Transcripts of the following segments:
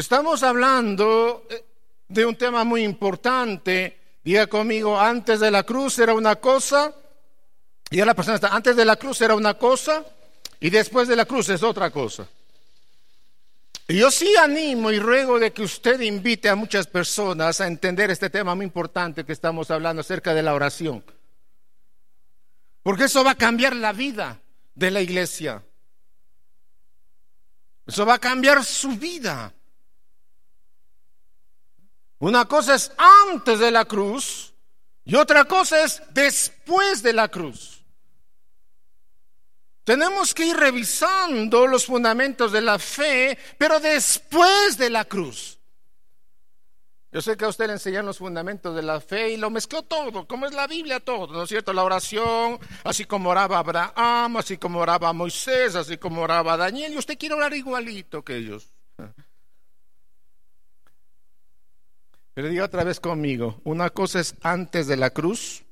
Estamos hablando eh, de un tema muy importante. Diga conmigo, antes de la cruz era una cosa, y la persona está, antes de la cruz era una cosa, y después de la cruz es otra cosa. Y yo sí animo y ruego de que usted invite a muchas personas a entender este tema muy importante que estamos hablando acerca de la oración. Porque eso va a cambiar la vida de la iglesia. Eso va a cambiar su vida. Una cosa es antes de la cruz y otra cosa es después de la cruz. Tenemos que ir revisando los fundamentos de la fe, pero después de la cruz. Yo sé que a usted le enseñan los fundamentos de la fe y lo mezcló todo, como es la Biblia todo, ¿no es cierto? La oración, así como oraba Abraham, así como oraba Moisés, así como oraba Daniel, y usted quiere orar igualito que ellos. Pero diga otra vez conmigo, una cosa es antes de la cruz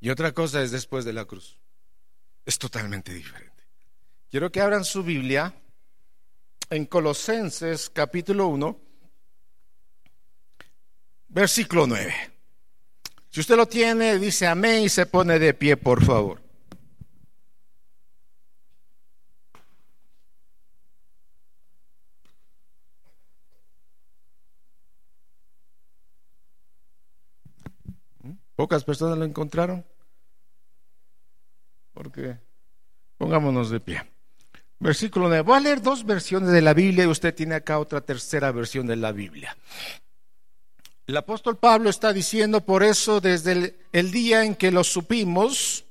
y otra cosa es después de la cruz. Es totalmente diferente. Quiero que abran su Biblia en Colosenses capítulo 1 versículo 9. Si usted lo tiene, dice amén y se pone de pie, por favor. Pocas personas lo encontraron. Porque pongámonos de pie. Versículo 9. Voy a leer dos versiones de la Biblia y usted tiene acá otra tercera versión de la Biblia. El apóstol Pablo está diciendo por eso desde el, día en que lo supimos,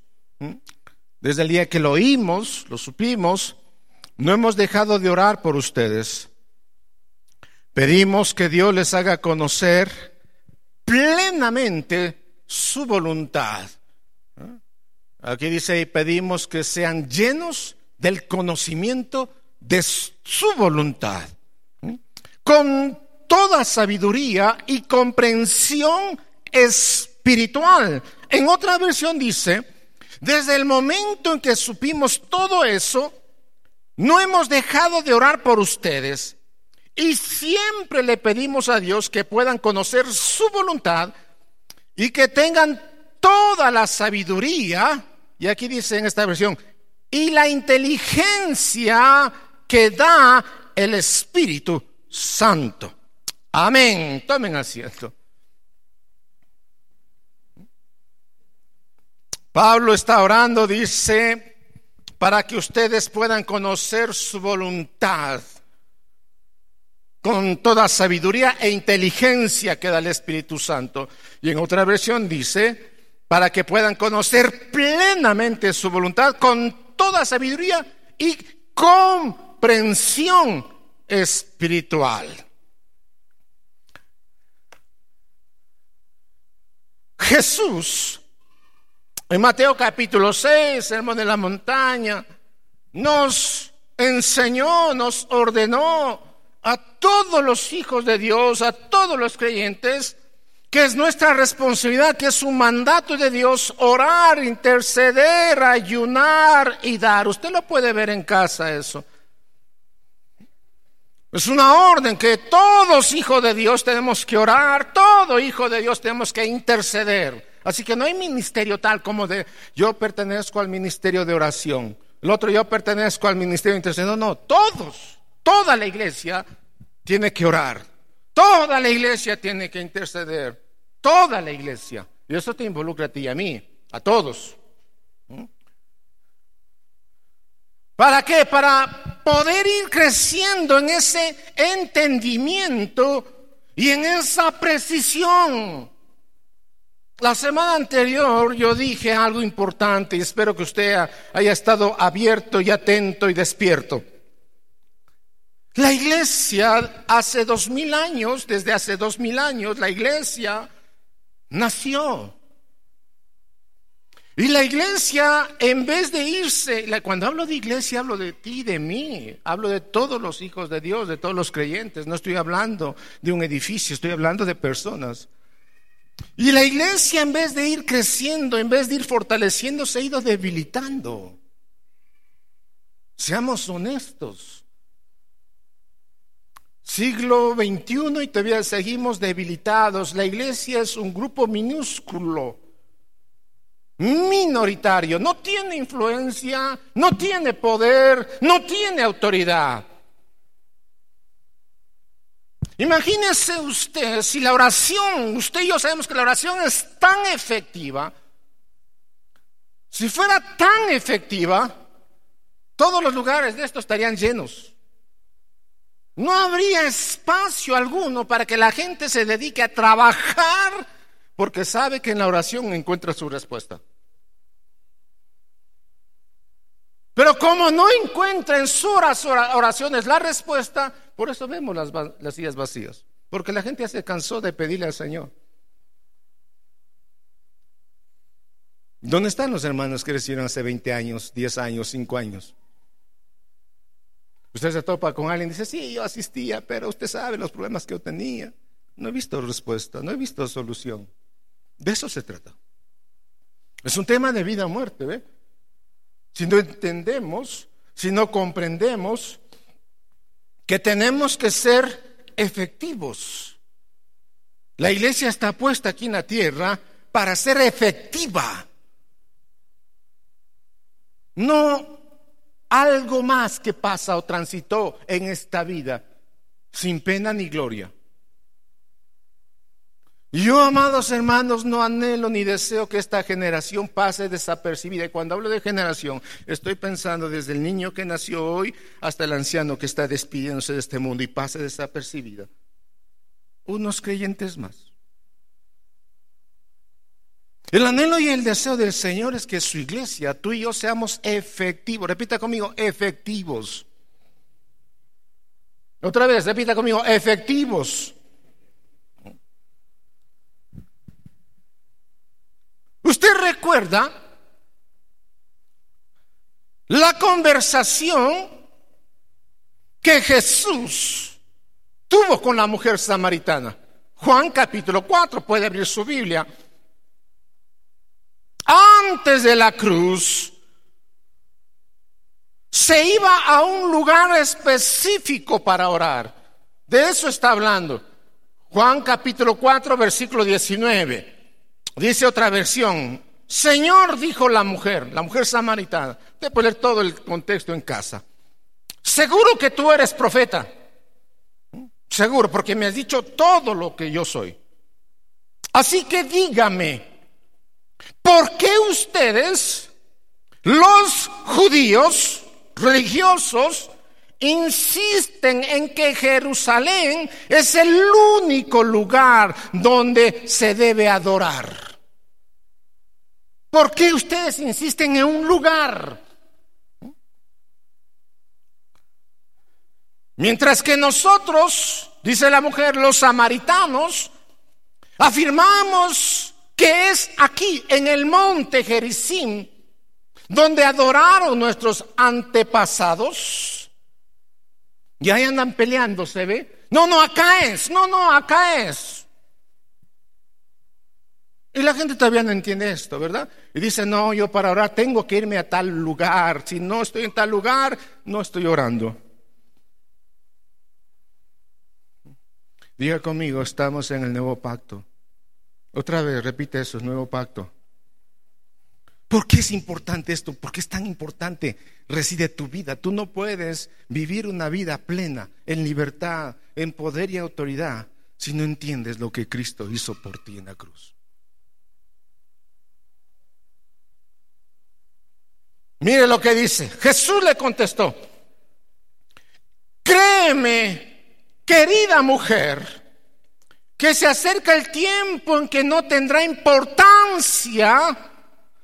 desde el día que lo oímos, lo supimos, no hemos dejado de orar por ustedes. Pedimos que Dios les haga conocer plenamente su voluntad. Aquí dice, y pedimos que sean llenos del conocimiento de su voluntad. Con toda sabiduría y comprensión espiritual. En otra versión dice, desde el momento en que supimos todo eso, no hemos dejado de orar por ustedes y siempre le pedimos a Dios que puedan conocer su voluntad y que tengan toda la sabiduría, y aquí dice en esta versión, y la inteligencia que da el Espíritu Santo. Amén. Tomen asiento. Pablo está orando, dice, para que ustedes puedan conocer su voluntad con toda sabiduría e inteligencia que da el Espíritu Santo. Y en otra versión dice, para que puedan conocer plenamente su voluntad con toda sabiduría y comprensión espiritual. Jesús, en Mateo capítulo 6, sermón de la montaña, nos enseñó, nos ordenó todos los hijos de Dios, a todos los creyentes, que es nuestra responsabilidad, que es un mandato de Dios, orar, interceder, ayunar y dar. Usted lo puede ver en casa eso. Es una orden que todos hijos de Dios tenemos que orar, todo hijo de Dios tenemos que interceder. Así que no hay ministerio tal como de yo pertenezco al ministerio de oración, el otro yo pertenezco al ministerio de intercesión. No, no, todos, toda la iglesia tiene que orar, toda la iglesia tiene que interceder, toda la iglesia. Y eso te involucra a ti y a mí, a todos. ¿Mm? ¿Para qué? Para poder ir creciendo en ese entendimiento y en esa precisión. La semana anterior yo dije algo importante y espero que usted haya estado abierto y atento y despierto. La iglesia hace dos mil años, desde hace dos mil años, la iglesia nació. Y la iglesia, en vez de irse, cuando hablo de iglesia, hablo de ti, de mí, hablo de todos los hijos de Dios, de todos los creyentes, no estoy hablando de un edificio, estoy hablando de personas. Y la iglesia, en vez de ir creciendo, en vez de ir fortaleciendo, se ha ido debilitando. Seamos honestos. Siglo XXI y todavía seguimos debilitados. La iglesia es un grupo minúsculo, minoritario, no tiene influencia, no tiene poder, no tiene autoridad. Imagínese usted si la oración, usted y yo sabemos que la oración es tan efectiva, si fuera tan efectiva, todos los lugares de esto estarían llenos. No habría espacio alguno para que la gente se dedique a trabajar porque sabe que en la oración encuentra su respuesta. Pero como no encuentra en sus oraciones la respuesta, por eso vemos las, las sillas vacías. Porque la gente ya se cansó de pedirle al Señor. ¿Dónde están los hermanos que recibieron hace 20 años, 10 años, 5 años? Usted se topa con alguien y dice, sí, yo asistía, pero usted sabe los problemas que yo tenía. No he visto respuesta, no he visto solución. De eso se trata. Es un tema de vida o muerte, ¿ve? Si no entendemos, si no comprendemos que tenemos que ser efectivos. La iglesia está puesta aquí en la tierra para ser efectiva. No algo más que pasa o transitó en esta vida sin pena ni gloria. Yo, amados hermanos, no anhelo ni deseo que esta generación pase desapercibida. Y cuando hablo de generación, estoy pensando desde el niño que nació hoy hasta el anciano que está despidiéndose de este mundo y pase desapercibida. Unos creyentes más. El anhelo y el deseo del Señor es que su iglesia, tú y yo, seamos efectivos. Repita conmigo, efectivos. Otra vez, repita conmigo, efectivos. ¿Usted recuerda la conversación que Jesús tuvo con la mujer samaritana? Juan capítulo 4, puede abrir su Biblia antes de la cruz, se iba a un lugar específico para orar. De eso está hablando. Juan capítulo 4, versículo 19. Dice otra versión, Señor, dijo la mujer, la mujer samaritana, de poner todo el contexto en casa. Seguro que tú eres profeta. Seguro, porque me has dicho todo lo que yo soy. Así que dígame, ¿Por qué ustedes, los judíos religiosos, insisten en que Jerusalén es el único lugar donde se debe adorar? ¿Por qué ustedes insisten en un lugar? Mientras que nosotros, dice la mujer, los samaritanos, afirmamos que es aquí, en el monte Gerizim, donde adoraron nuestros antepasados. Y ahí andan peleando, ¿se ve? No, no, acá es, no, no, acá es. Y la gente todavía no entiende esto, ¿verdad? Y dice, no, yo para orar tengo que irme a tal lugar. Si no estoy en tal lugar, no estoy orando. Diga conmigo, estamos en el nuevo pacto. Otra vez, repite eso, nuevo pacto. ¿Por qué es importante esto? ¿Por qué es tan importante? Reside tu vida. Tú no puedes vivir una vida plena, en libertad, en poder y autoridad, si no entiendes lo que Cristo hizo por ti en la cruz. Mire lo que dice. Jesús le contestó, créeme, querida mujer, que se acerca el tiempo en que no tendrá importancia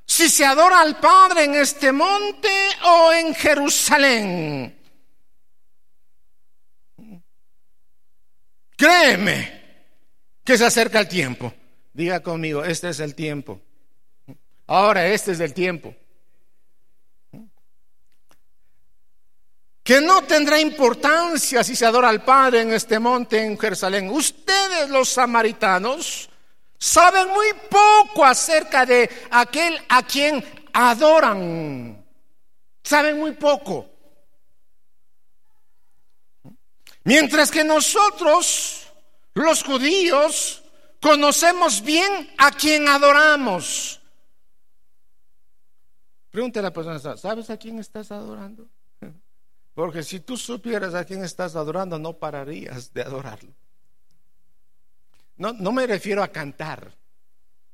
si se adora al Padre en este monte o en Jerusalén. Créeme que se acerca el tiempo. Diga conmigo, este es el tiempo. Ahora este es el tiempo. Que no tendrá importancia si se adora al Padre en este monte en Jerusalén. Ustedes los samaritanos saben muy poco acerca de aquel a quien adoran. Saben muy poco. Mientras que nosotros, los judíos, conocemos bien a quien adoramos. Pregúntale a la persona, ¿sabes a quién estás adorando? Porque si tú supieras a quién estás adorando, no pararías de adorarlo. No, no me refiero a cantar.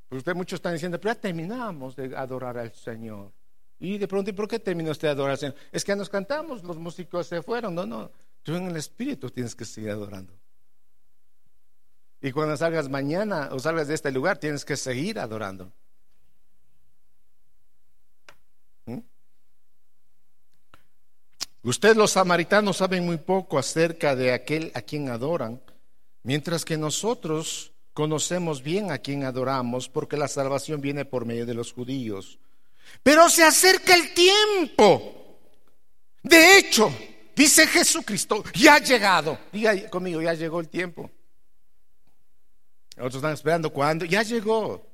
Usted muchos están diciendo, pero ya terminamos de adorar al Señor. Y de pronto, ¿y por qué terminó usted de adorar al Señor? Es que nos cantamos, los músicos se fueron. No, no. Tú en el Espíritu tienes que seguir adorando. Y cuando salgas mañana o salgas de este lugar, tienes que seguir adorando. Ustedes los samaritanos saben muy poco acerca de aquel a quien adoran, mientras que nosotros conocemos bien a quien adoramos porque la salvación viene por medio de los judíos. Pero se acerca el tiempo. De hecho, dice Jesucristo, ya ha llegado. Diga conmigo, ya llegó el tiempo. Otros están esperando cuándo. Ya llegó.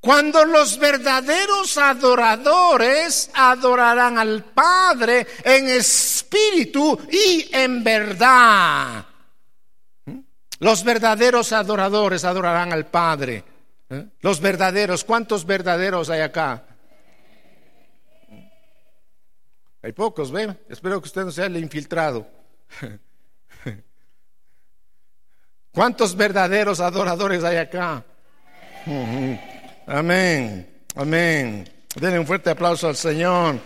Cuando los verdaderos adoradores adorarán al Padre en espíritu y en verdad. ¿Mm? Los verdaderos adoradores adorarán al Padre. ¿Eh? Los verdaderos, ¿cuántos verdaderos hay acá? Hay pocos, ¿ven? Espero que usted no sea el infiltrado. ¿Cuántos verdaderos adoradores hay acá? Amén, amén. Denle un fuerte aplauso al Señor.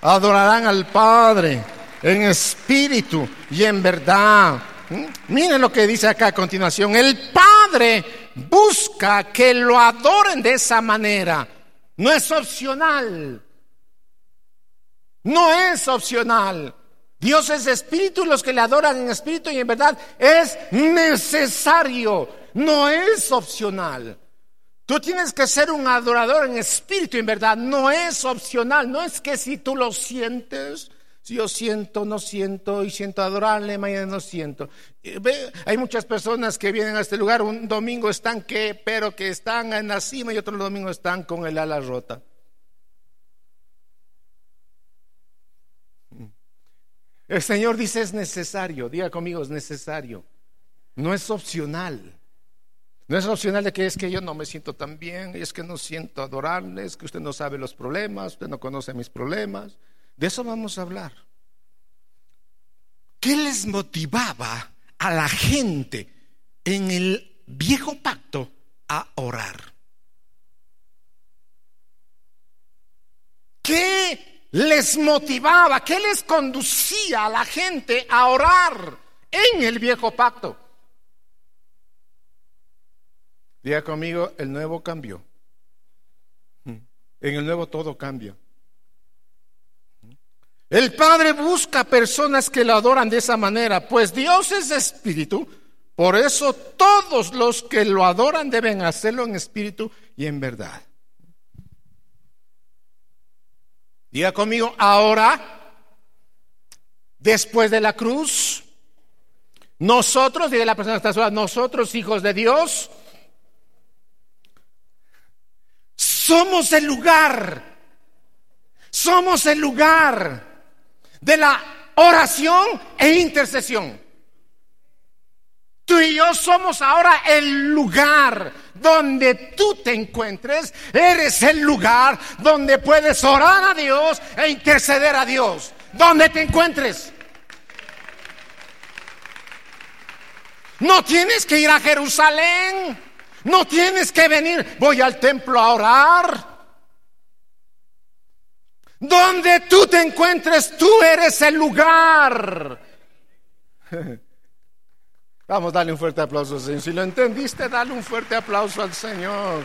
Adorarán al Padre en espíritu y en verdad. ¿Mm? Miren lo que dice acá a continuación. El Padre busca que lo adoren de esa manera. No es opcional. No es opcional. Dios es espíritu y los que le adoran en espíritu y en verdad es necesario. No es opcional. Tú tienes que ser un adorador en espíritu, en verdad. No es opcional. No es que si tú lo sientes, si yo siento, no siento y siento adorarle, mañana no siento. Hay muchas personas que vienen a este lugar, un domingo están que, pero que están en la cima y otro domingo están con el ala rota. El Señor dice es necesario, diga conmigo, es necesario. No es opcional. No es opcional de que es que yo no me siento tan bien, es que no siento adorarle, es que usted no sabe los problemas, usted no conoce mis problemas. De eso vamos a hablar. ¿Qué les motivaba a la gente en el viejo pacto a orar? ¿Qué les motivaba? ¿Qué les conducía a la gente a orar en el viejo pacto? Diga conmigo, el nuevo cambió. En el nuevo todo cambia. El Padre busca personas que lo adoran de esa manera, pues Dios es espíritu. Por eso todos los que lo adoran deben hacerlo en espíritu y en verdad. Diga conmigo, ahora, después de la cruz, nosotros, diga la persona que está sola, nosotros hijos de Dios, Somos el lugar. Somos el lugar de la oración e intercesión. Tú y yo somos ahora el lugar donde tú te encuentres. Eres el lugar donde puedes orar a Dios e interceder a Dios. Donde te encuentres. No tienes que ir a Jerusalén. No tienes que venir, voy al templo a orar. Donde tú te encuentres, tú eres el lugar. Vamos, dale un fuerte aplauso, Señor. Si lo entendiste, dale un fuerte aplauso al Señor.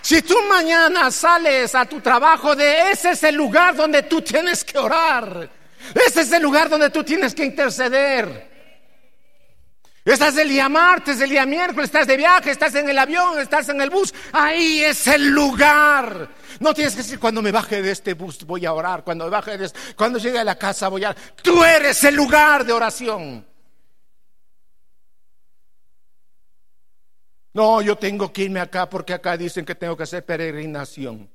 Si tú mañana sales a tu trabajo, de ese es el lugar donde tú tienes que orar. Ese es el lugar donde tú tienes que interceder. Estás el día martes, el día miércoles, estás de viaje, estás en el avión, estás en el bus. Ahí es el lugar. No tienes que decir cuando me baje de este bus voy a orar, cuando me baje de este, cuando llegue a la casa voy a orar. Tú eres el lugar de oración. No, yo tengo que irme acá porque acá dicen que tengo que hacer peregrinación.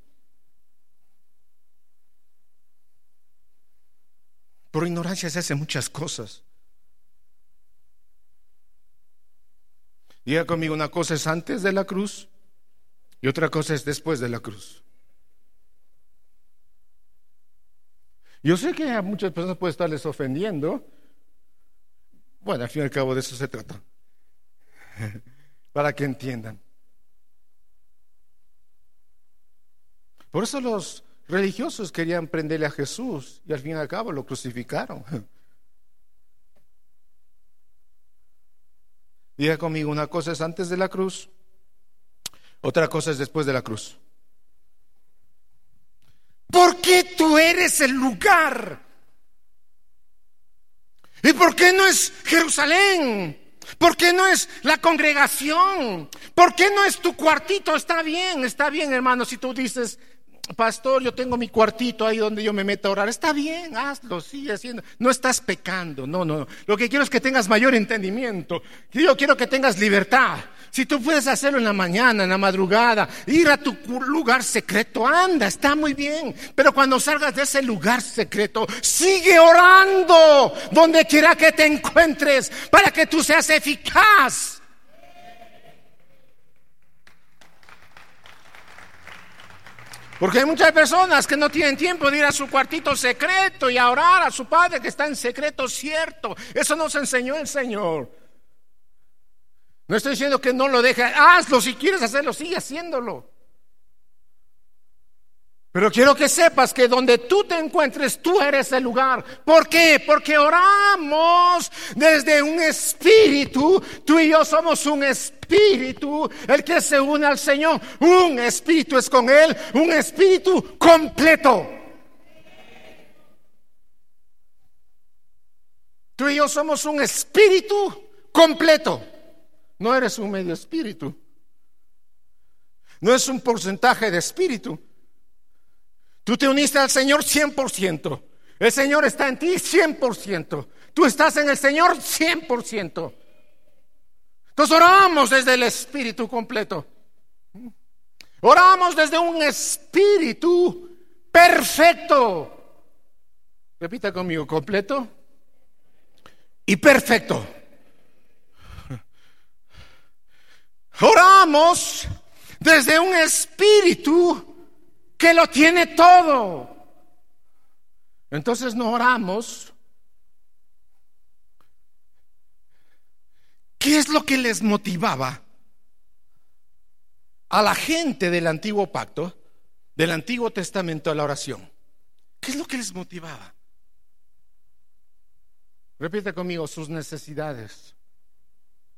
Por ignorancia se hacen muchas cosas. Diga conmigo, una cosa es antes de la cruz y otra cosa es después de la cruz. Yo sé que a muchas personas puede estarles ofendiendo. Bueno, al fin y al cabo de eso se trata. Para que entiendan. Por eso los religiosos querían prenderle a Jesús y al fin y al cabo lo crucificaron. Diga conmigo, una cosa es antes de la cruz, otra cosa es después de la cruz. ¿Por qué tú eres el lugar? ¿Y por qué no es Jerusalén? ¿Por qué no es la congregación? ¿Por qué no es tu cuartito? Está bien, está bien, hermano, si tú dices, pastor, yo tengo mi cuartito ahí donde yo me meto a orar. Está bien, hazlo, sigue haciendo. No estás pecando, no, no. Lo que quiero es que tengas mayor entendimiento. Yo quiero que tengas libertad. Si tú puedes hacerlo en la mañana, en la madrugada, ir a tu lugar secreto, anda, está muy bien. Pero cuando salgas de ese lugar secreto, sigue orando donde quiera que te encuentres para que tú seas eficaz. Porque hay muchas personas que no tienen tiempo de ir a su cuartito secreto y a orar a su padre que está en secreto, cierto. Eso nos enseñó el Señor. No estoy diciendo que no lo deje, hazlo si quieres hacerlo, sigue haciéndolo. Pero quiero que sepas que donde tú te encuentres, tú eres el lugar. ¿Por qué? Porque oramos desde un espíritu. Tú y yo somos un espíritu, el que se une al Señor. Un espíritu es con Él, un espíritu completo. Tú y yo somos un espíritu completo. No eres un medio espíritu. No es un porcentaje de espíritu. Tú te uniste al Señor 100%. El Señor está en ti 100%. Tú estás en el Señor 100%. Entonces oramos desde el Espíritu completo. Oramos desde un Espíritu perfecto. Repita conmigo, completo y perfecto. Oramos desde un Espíritu que lo tiene todo. Entonces no oramos. ¿Qué es lo que les motivaba a la gente del antiguo pacto, del antiguo testamento a la oración? ¿Qué es lo que les motivaba? Repite conmigo sus necesidades.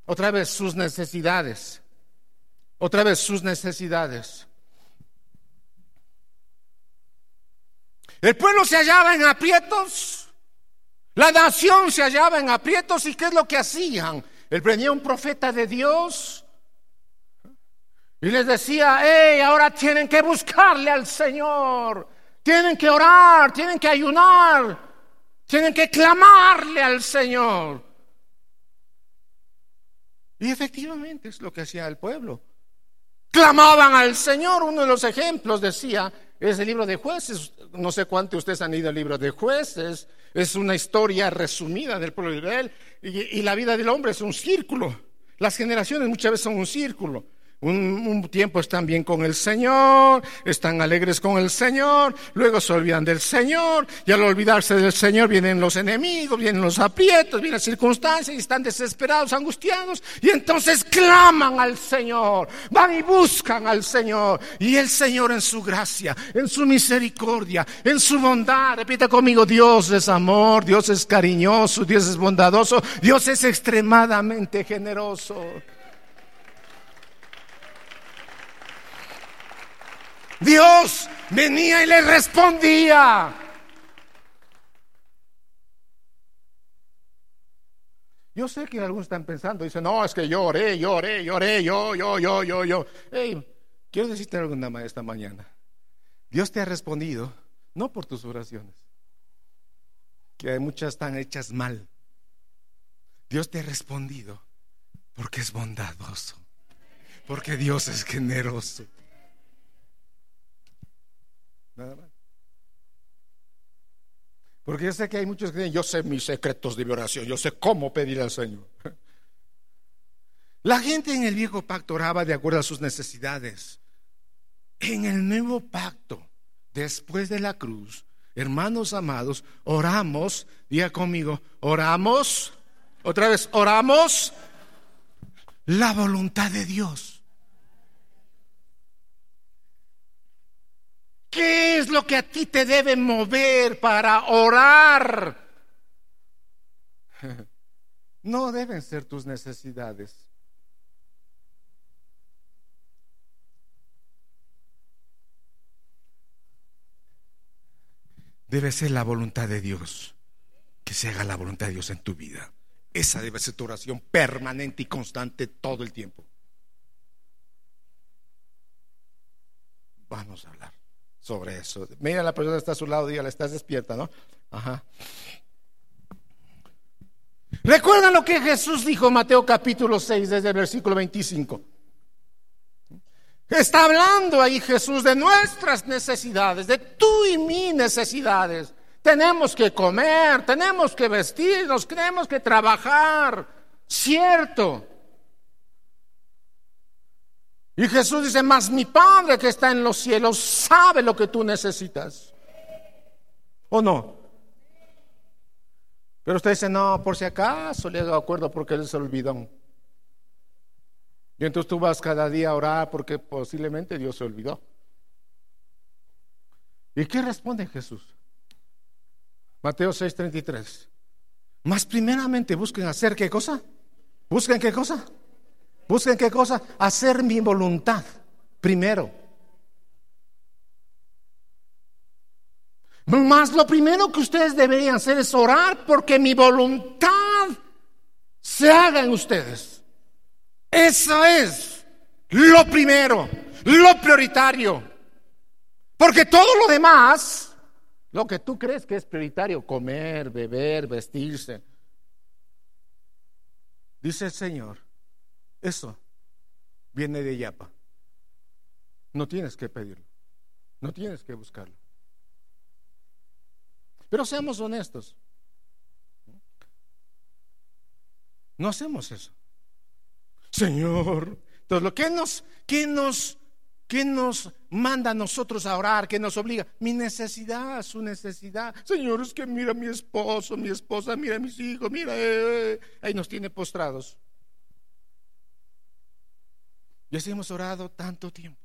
Otra vez sus necesidades. Otra vez sus necesidades. El pueblo se hallaba en aprietos. La nación se hallaba en aprietos. ¿Y qué es lo que hacían? Él venía un profeta de Dios y les decía, hey, ahora tienen que buscarle al Señor. Tienen que orar, tienen que ayunar, tienen que clamarle al Señor. Y efectivamente es lo que hacía el pueblo. Clamaban al Señor. Uno de los ejemplos decía, es el libro de jueces. No sé cuántos de ustedes han ido al libro de jueces. Es una historia resumida del pueblo de Israel. Y, y la vida del hombre es un círculo. Las generaciones muchas veces son un círculo. Un, tiempo están bien con el Señor, están alegres con el Señor, luego se olvidan del Señor, y al olvidarse del Señor vienen los enemigos, vienen los aprietos, vienen las circunstancias y están desesperados, angustiados, y entonces claman al Señor, van y buscan al Señor, y el Señor en su gracia, en su misericordia, en su bondad, repita conmigo, Dios es amor, Dios es cariñoso, Dios es bondadoso, Dios es extremadamente generoso. Dios venía y le respondía. Yo sé que algunos están pensando, dicen, no, es que lloré, lloré, lloré, yo, yo, yo, yo, yo. Hey, quiero decirte algo esta mañana. Dios te ha respondido, no por tus oraciones, que muchas están hechas mal. Dios te ha respondido porque es bondadoso, porque Dios es generoso. Porque yo sé que hay muchos que dicen, yo sé mis secretos de oración, yo sé cómo pedir al Señor. La gente en el viejo pacto oraba de acuerdo a sus necesidades. En el nuevo pacto, después de la cruz, hermanos amados, oramos, diga conmigo, oramos, otra vez, oramos la voluntad de Dios. ¿Qué es lo que a ti te debe mover para orar? No deben ser tus necesidades. Debe ser la voluntad de Dios. Que se haga la voluntad de Dios en tu vida. Esa debe ser tu oración permanente y constante todo el tiempo. Vamos a hablar sobre eso. Mira la persona está a su lado, dígale, estás despierta, ¿no? Ajá. ¿Recuerdan lo que Jesús dijo en Mateo capítulo 6 desde el versículo 25? Está hablando ahí Jesús de nuestras necesidades, de tú y mis necesidades. Tenemos que comer, tenemos que vestirnos, tenemos que trabajar, cierto. Y Jesús dice, más mi Padre que está en los cielos sabe lo que tú necesitas. ¿O no? Pero usted dice, no, por si acaso le hago acuerdo porque él se olvidó. Y entonces tú vas cada día a orar porque posiblemente Dios se olvidó. ¿Y qué responde Jesús? Mateo 6:33. Más primeramente busquen hacer qué cosa? ¿Busquen qué cosa? ¿Busquen qué cosa? Hacer mi voluntad primero. Más lo primero que ustedes deberían hacer es orar porque mi voluntad se haga en ustedes. Eso es lo primero, lo prioritario. Porque todo lo demás lo que tú crees que es prioritario, comer, beber, vestirse. Dice el Señor, eso viene de Yapa. No tienes que pedirlo, no tienes que buscarlo. Pero seamos honestos. No hacemos eso. Señor, entonces lo que nos, que nos ¿Qué nos manda a nosotros a orar? ¿Qué nos obliga? Mi necesidad, su necesidad. Señor, es que mira a mi esposo, mi esposa, mira a mis hijos, mira, eh, eh, ahí nos tiene postrados. Y así hemos orado tanto tiempo.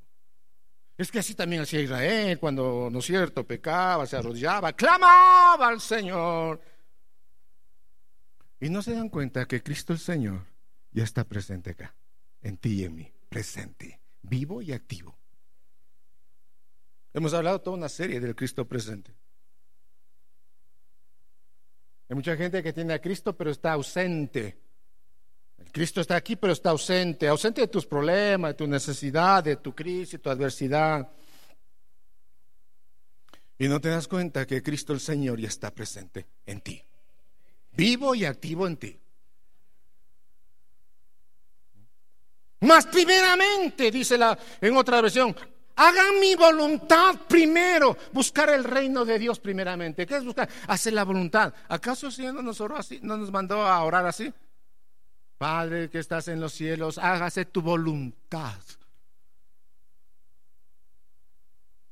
Es que así también hacía Israel cuando, ¿no es cierto?, pecaba, se arrodillaba, clamaba al Señor. Y no se dan cuenta que Cristo el Señor ya está presente acá, en ti y en mí, presente vivo y activo. Hemos hablado toda una serie del Cristo presente. Hay mucha gente que tiene a Cristo pero está ausente. Cristo está aquí pero está ausente, ausente de tus problemas, de tu necesidad, de tu crisis, tu adversidad. Y no te das cuenta que Cristo el Señor ya está presente en ti, vivo y activo en ti. Más primeramente, dice la, en otra versión, hagan mi voluntad primero, buscar el reino de Dios primeramente. ¿Qué es buscar? Hacer la voluntad. ¿Acaso el Señor no nos oró así? ¿No nos mandó a orar así? Padre que estás en los cielos, hágase tu voluntad.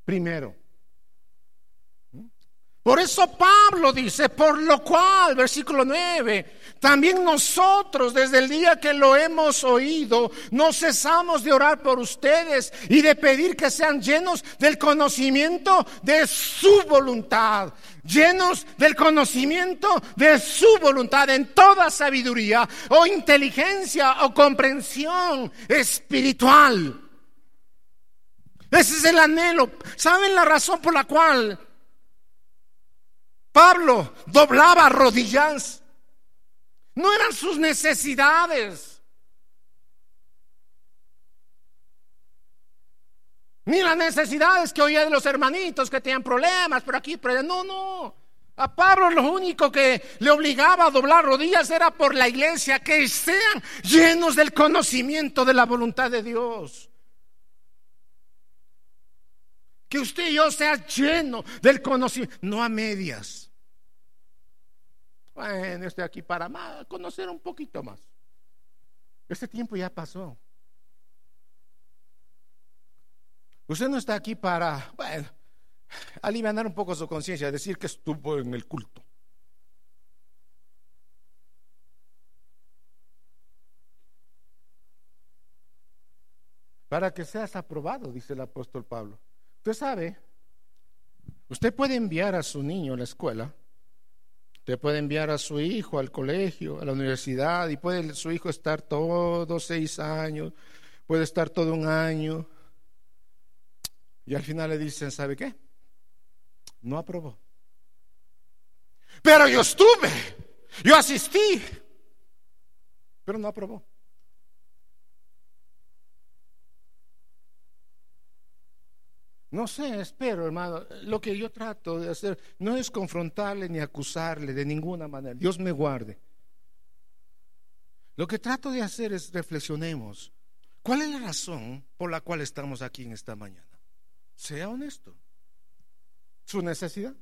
Primero. Por eso Pablo dice, por lo cual, versículo 9, también nosotros desde el día que lo hemos oído, no cesamos de orar por ustedes y de pedir que sean llenos del conocimiento de su voluntad, llenos del conocimiento de su voluntad en toda sabiduría o inteligencia o comprensión espiritual. Ese es el anhelo. ¿Saben la razón por la cual Pablo doblaba rodillas. No eran sus necesidades. Ni las necesidades que oía de los hermanitos que tenían problemas por aquí, pero no, no. A Pablo lo único que le obligaba a doblar rodillas era por la iglesia, que sean llenos del conocimiento de la voluntad de Dios. Que usted y yo sea lleno del conocimiento, no a medias bueno, estoy aquí para conocer un poquito más. Este tiempo ya pasó. Usted no está aquí para, bueno, aliviar un poco su conciencia, decir que estuvo en el culto. Para que seas aprobado, dice el apóstol Pablo. Usted sabe, usted puede enviar a su niño a la escuela, usted puede enviar a su hijo al colegio, a la universidad, y puede su hijo estar todos seis años, puede estar todo un año, y al final le dicen, ¿sabe qué? No aprobó. Pero yo estuve, yo asistí, pero no aprobó. No sé, espero, hermano. Lo que yo trato de hacer no es confrontarle ni acusarle de ninguna manera. Dios me guarde. Lo que trato de hacer es reflexionemos. ¿Cuál es la razón por la cual estamos aquí en esta mañana? Sea honesto. Su necesidad.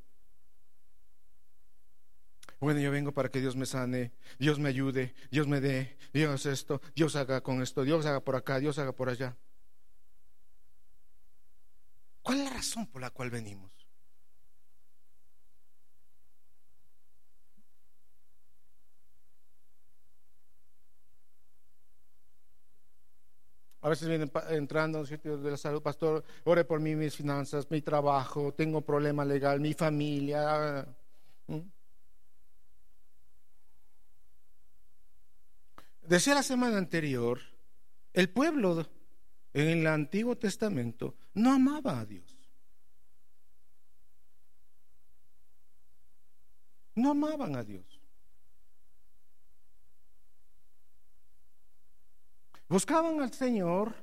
Bueno, yo vengo para que Dios me sane, Dios me ayude, Dios me dé, Dios esto, Dios haga con esto, Dios haga por acá, Dios haga por allá. ¿Cuál es la razón por la cual venimos? A veces vienen entrando en sitios de la salud, pastor, ore por mí, mis finanzas, mi trabajo, tengo un problema legal, mi familia. Decía la semana anterior, el pueblo en el Antiguo Testamento no amaba a Dios. No amaban a Dios. Buscaban al Señor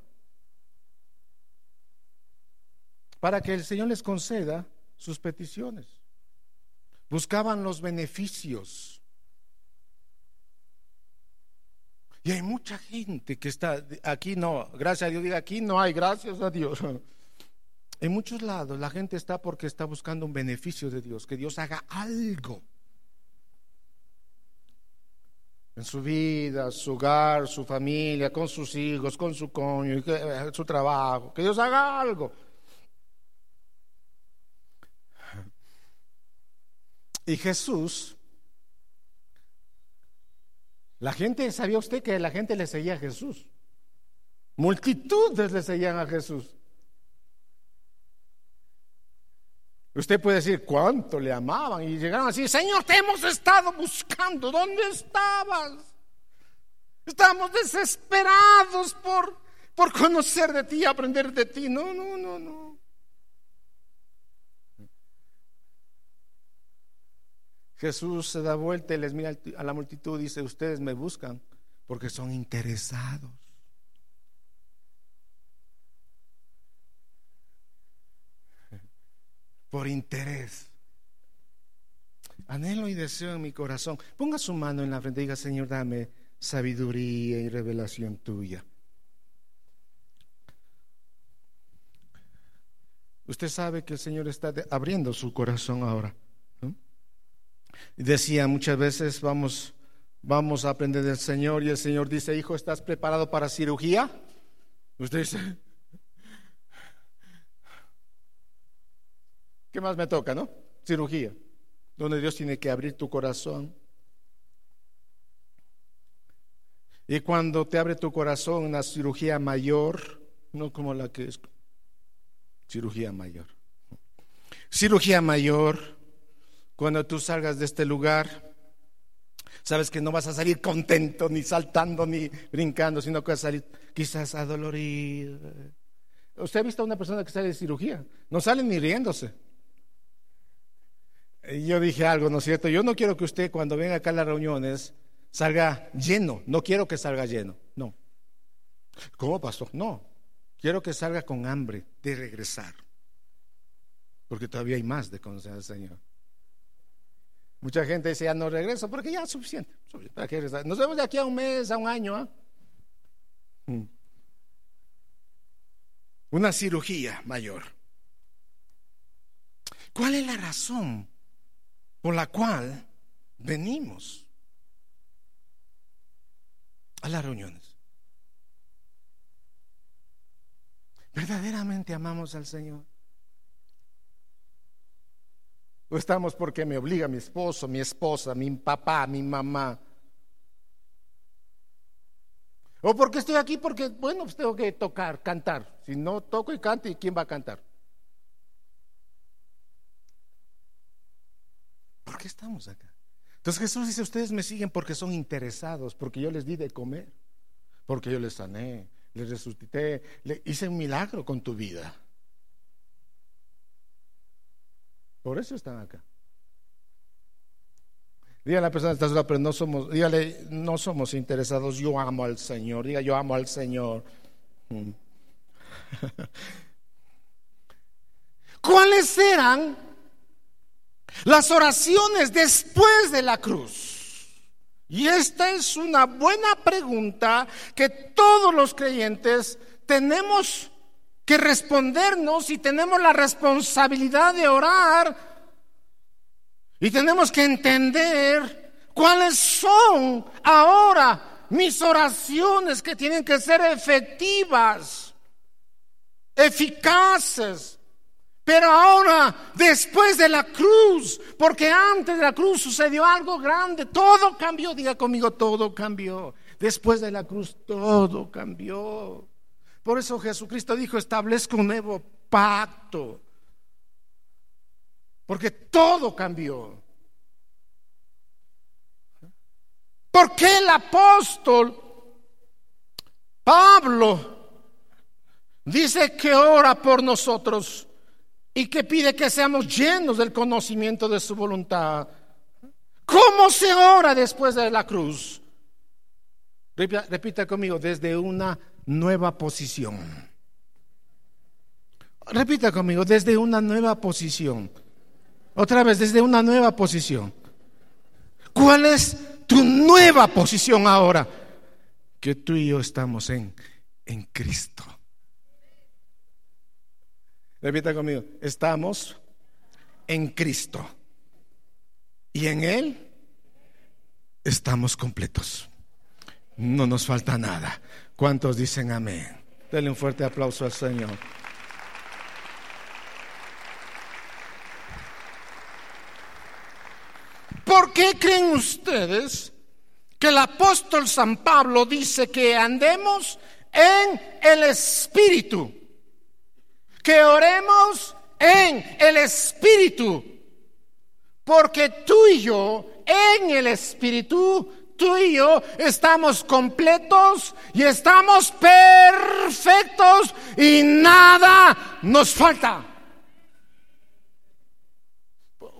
para que el Señor les conceda sus peticiones. Buscaban los beneficios. Y hay mucha gente que está, aquí no, gracias a Dios, diga, aquí no hay, gracias a Dios. En muchos lados la gente está porque está buscando un beneficio de Dios, que Dios haga algo en su vida, su hogar, su familia, con sus hijos, con su cónyuge, eh, su trabajo, que Dios haga algo. Y Jesús, la gente, ¿sabía usted que la gente le seguía a Jesús? Multitudes le seguían a Jesús. Usted puede decir cuánto le amaban y llegaron así, Señor, te hemos estado buscando, ¿dónde estabas? Estamos desesperados por, por conocer de ti, aprender de ti. No, no, no, no. Jesús se da vuelta y les mira a la multitud y dice, ustedes me buscan porque son interesados. Por interés. Anhelo y deseo en mi corazón. Ponga su mano en la frente y diga, Señor, dame sabiduría y revelación tuya. Usted sabe que el Señor está abriendo su corazón ahora. Decía muchas veces, vamos, vamos a aprender del Señor y el Señor dice, hijo, ¿estás preparado para cirugía? Usted dice, ¿Qué más me toca, no? Cirugía, donde Dios tiene que abrir tu corazón. Y cuando te abre tu corazón, una cirugía mayor, no como la que es cirugía mayor. Cirugía mayor, cuando tú salgas de este lugar, sabes que no vas a salir contento, ni saltando, ni brincando, sino que vas a salir quizás adolorido. ¿Usted ha visto a una persona que sale de cirugía? No sale ni riéndose yo dije algo, ¿no es cierto? Yo no quiero que usted cuando venga acá a las reuniones salga lleno, no quiero que salga lleno, no. ¿Cómo pasó? No, quiero que salga con hambre de regresar, porque todavía hay más de conocer al Señor. Mucha gente dice, ya no regreso, porque ya es suficiente. Nos vemos de aquí a un mes, a un año. Mm. Una cirugía mayor. ¿Cuál es la razón por la cual venimos a las reuniones. ¿Verdaderamente amamos al Señor? ¿O estamos porque me obliga mi esposo, mi esposa, mi papá, mi mamá? ¿O porque estoy aquí? Porque, bueno, pues tengo que tocar, cantar. Si no toco y canto, ¿y quién va a cantar? ¿Por qué estamos acá? Entonces Jesús dice, ustedes me siguen porque son interesados, porque yo les di de comer, porque yo les sané, les resucité, le hice un milagro con tu vida. Por eso están acá. Dígale a la persona que está pero no somos, dígale, no somos interesados, yo amo al Señor, diga yo amo al Señor. Mm. ¿Cuáles eran las oraciones después de la cruz? Y esta es una buena pregunta que todos los creyentes tenemos que respondernos y tenemos la responsabilidad de orar y tenemos que entender cuáles son ahora mis oraciones que tienen que ser efectivas, eficaces. Pero ahora, después de la cruz, porque antes de la cruz sucedió algo grande, todo cambió, diga conmigo, todo cambió. Después de la cruz, todo cambió. Por eso Jesucristo dijo, establezco un nuevo pacto. Porque todo cambió. Porque el apóstol Pablo dice que ora por nosotros y que pide que seamos llenos del conocimiento de su voluntad. ¿Cómo se ora después de la cruz? Repita conmigo, desde una nueva posición. Repita conmigo, desde una nueva posición. Otra vez, desde una nueva posición. ¿Cuál es tu nueva posición ahora? Que tú y yo estamos en, en Cristo. Repita conmigo, estamos en Cristo. Y en Él estamos completos. No nos falta nada. ¿Cuántos dicen amén? Denle un fuerte aplauso al Señor. ¿Por qué creen ustedes que el apóstol San Pablo dice que andemos en el Espíritu? Que oremos en el Espíritu. Porque tú y yo en el Espíritu tú y yo estamos completos y estamos perfectos y nada nos falta.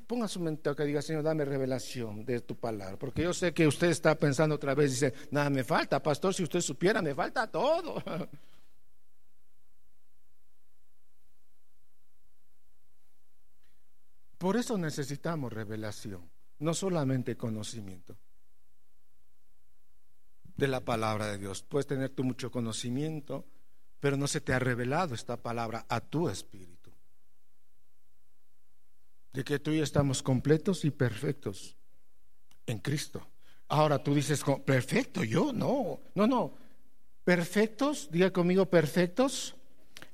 Ponga su mente acá y diga, Señor, dame revelación de tu palabra. Porque yo sé que usted está pensando otra vez, dice, nada me falta, pastor, si usted supiera, me falta todo. Por eso necesitamos revelación, no solamente conocimiento de la palabra de Dios. Puedes tener tú mucho conocimiento, pero no se te ha revelado esta palabra a tu espíritu. De que tú y estamos completos y perfectos en Cristo. Ahora tú dices, perfecto, yo no, no, no. Perfectos, diga conmigo, perfectos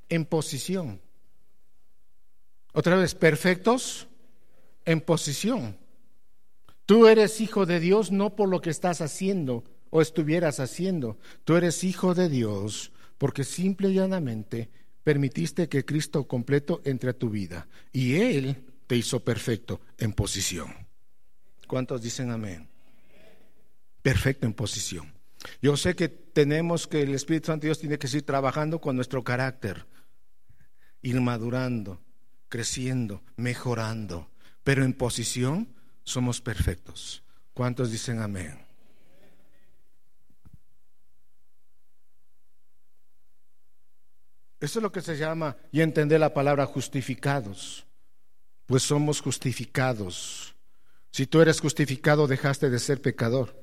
en posición. Otra vez, perfectos en posición. Tú eres hijo de Dios no por lo que estás haciendo, o estuvieras haciendo. Tú eres hijo de Dios porque simple y llanamente permitiste que Cristo completo entre a tu vida y Él te hizo perfecto en posición. ¿Cuántos dicen amén? Perfecto en posición. Yo sé que tenemos que el Espíritu Santo de Dios tiene que seguir trabajando con nuestro carácter, ir madurando, creciendo, mejorando, pero en posición somos perfectos. ¿Cuántos dicen amén? Eso es lo que se llama, y entender la palabra justificados, pues somos justificados. Si tú eres justificado, dejaste de ser pecador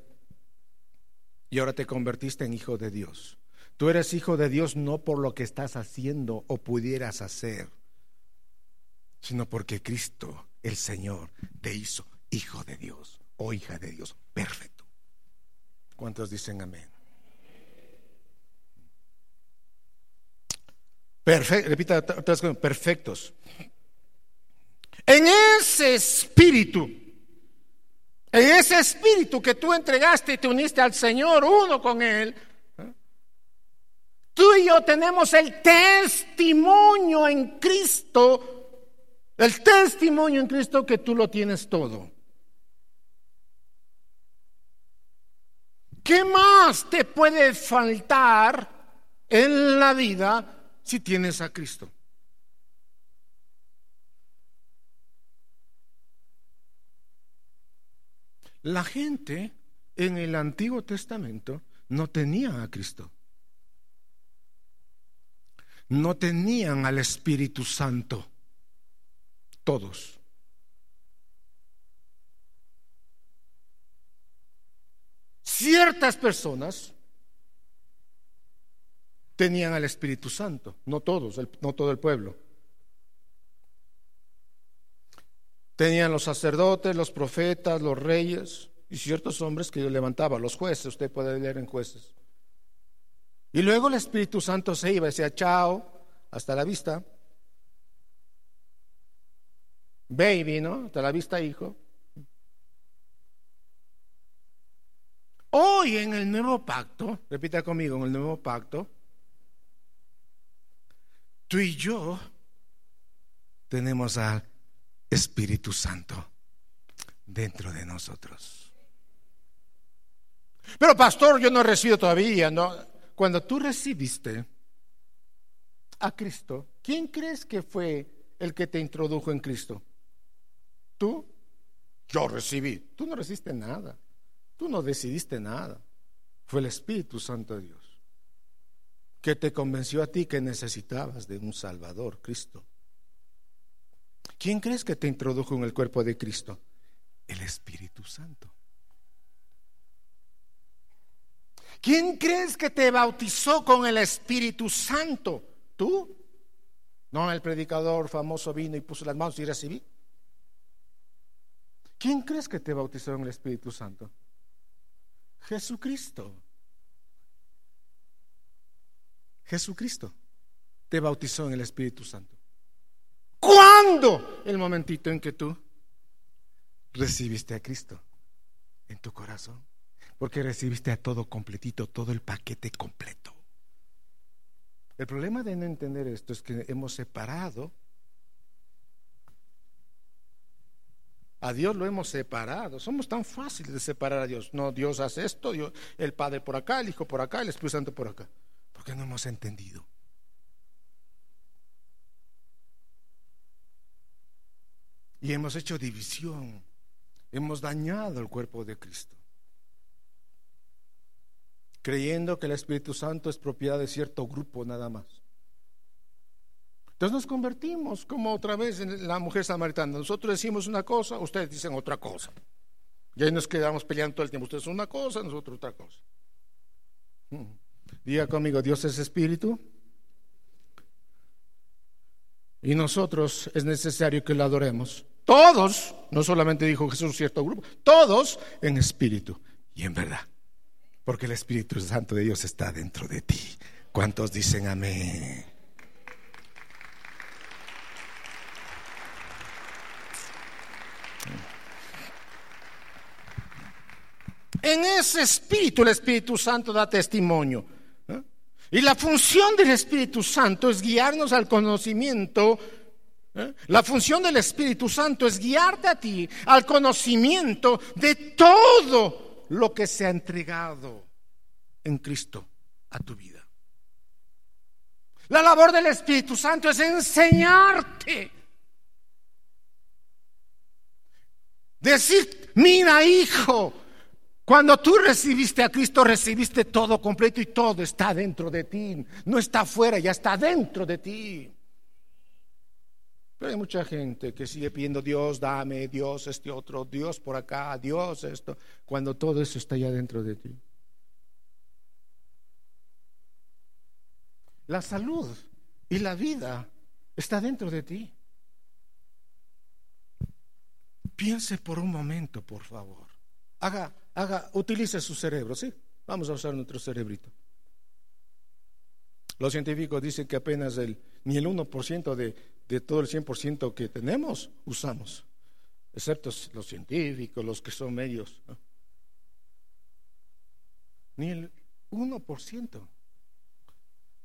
y ahora te convertiste en hijo de Dios. Tú eres hijo de Dios no por lo que estás haciendo o pudieras hacer, sino porque Cristo, el Señor, te hizo hijo de Dios. o hija de Dios. Perfecto. ¿Cuántos dicen amén? Perfecto, repita perfectos. En ese espíritu, en ese espíritu que tú entregaste y te uniste al Señor, uno con Él, ¿eh? tú y yo tenemos el testimonio en Cristo, el testimonio en Cristo que tú lo tienes todo. ¿Qué más te puede faltar en la vida si tienes a Cristo. La gente en el Antiguo Testamento no tenía a Cristo. No tenían al Espíritu Santo. Todos. Ciertas personas tenían al Espíritu Santo, no todos, no todo el pueblo. Tenían los sacerdotes, los profetas, los reyes y ciertos hombres que Dios levantaba, los jueces, usted puede leer en jueces. Y luego el Espíritu Santo se iba decía, chao, hasta la vista. Baby, ¿no? Hasta la vista, hijo. Hoy en el nuevo pacto, repita conmigo, en el nuevo pacto, tú y yo tenemos al Espíritu Santo dentro de nosotros. Pero pastor, yo no he recibido todavía, ¿no? Cuando tú recibiste a Cristo, ¿quién crees que fue el que te introdujo en Cristo? ¿Tú? Yo recibí. Tú no recibiste nada. Tú no decidiste nada. Fue el Espíritu Santo de Dios que te convenció a ti que necesitabas de un Salvador, Cristo. ¿Quién crees que te introdujo en el cuerpo de Cristo? El Espíritu Santo. ¿Quién crees que te bautizó con el Espíritu Santo? ¿Tú? No, el predicador famoso vino y puso las manos y recibí. ¿Quién crees que te bautizó en el Espíritu Santo? Jesucristo. Jesucristo te bautizó en el Espíritu Santo. ¿Cuándo? El momentito en que tú recibiste a Cristo en tu corazón. Porque recibiste a todo completito, todo el paquete completo. El problema de no entender esto es que hemos separado. A Dios lo hemos separado. Somos tan fáciles de separar a Dios. No, Dios hace esto, Dios, el Padre por acá, el Hijo por acá, el Espíritu Santo por acá porque no hemos entendido. Y hemos hecho división, hemos dañado el cuerpo de Cristo, creyendo que el Espíritu Santo es propiedad de cierto grupo nada más. Entonces nos convertimos como otra vez en la mujer samaritana. Nosotros decimos una cosa, ustedes dicen otra cosa. Y ahí nos quedamos peleando todo el tiempo. Ustedes una cosa, nosotros otra cosa. Mm. Diga conmigo, Dios es espíritu. Y nosotros es necesario que lo adoremos. Todos, no solamente dijo Jesús cierto grupo, todos en espíritu y en verdad. Porque el Espíritu Santo de Dios está dentro de ti. ¿Cuántos dicen amén? En ese espíritu el Espíritu Santo da testimonio. Y la función del Espíritu Santo es guiarnos al conocimiento. ¿eh? La función del Espíritu Santo es guiarte a ti al conocimiento de todo lo que se ha entregado en Cristo a tu vida. La labor del Espíritu Santo es enseñarte. Decir, mira hijo, cuando tú recibiste a Cristo, recibiste todo completo y todo está dentro de ti. No está afuera, ya está dentro de ti. Pero hay mucha gente que sigue pidiendo Dios, dame, Dios, este otro, Dios por acá, Dios esto, cuando todo eso está ya dentro de ti. La salud y la vida está dentro de ti. Piense por un momento, por favor. haga, haga, utilice su cerebro, ¿sí? Vamos a usar nuestro cerebrito. Los científicos dicen que apenas el, ni el 1% de, de todo el 100% que tenemos usamos, excepto los científicos, los que son medios. Ni el 1%.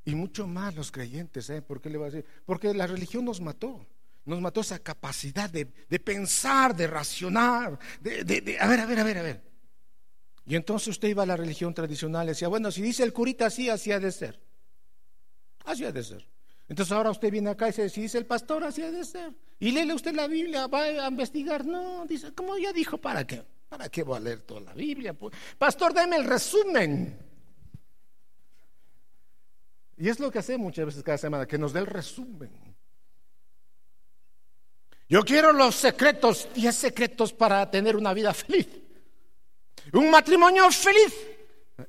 Y mucho más los creyentes, ¿eh? ¿Por qué le va a decir? Porque la religión nos mató. Nos mató esa capacidad de, pensar, de racionar, de, de, a ver, a ver, a ver, a ver. Y entonces usted iba a la religión tradicional y decía, bueno, si dice el curita así, así ha de ser. Así ha de ser. Entonces ahora usted viene acá y dice, si dice el pastor, así ha de ser. Y léele usted la Biblia, va a investigar. No, dice, como ya dijo, ¿para qué? ¿Para qué voy a leer toda la Biblia? Pues, pastor, dame el resumen. Y es lo que hace muchas veces cada semana, que nos dé el resumen. Yo quiero los secretos, 10 secretos para tener una vida feliz. Un matrimonio feliz.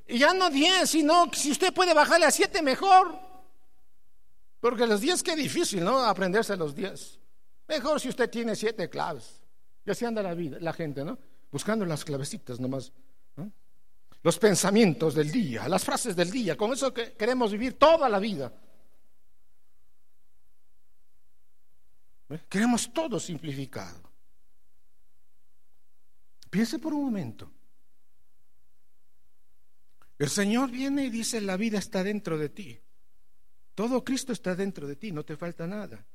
Y ya no 10, sino si usted puede bajarle a 7 mejor. Porque los 10 qué difícil, ¿no? Aprenderse los 10. Mejor si usted tiene 7 claves. Y así anda la vida, la gente, ¿no? Buscando las clavecitas nomás los pensamientos del día, las frases del día. Con eso que queremos vivir toda la vida. ¿Eh? Queremos todo simplificado. Piense por un momento. El Señor viene y dice, la vida está dentro de ti. Todo Cristo está dentro de ti, no te falta nada.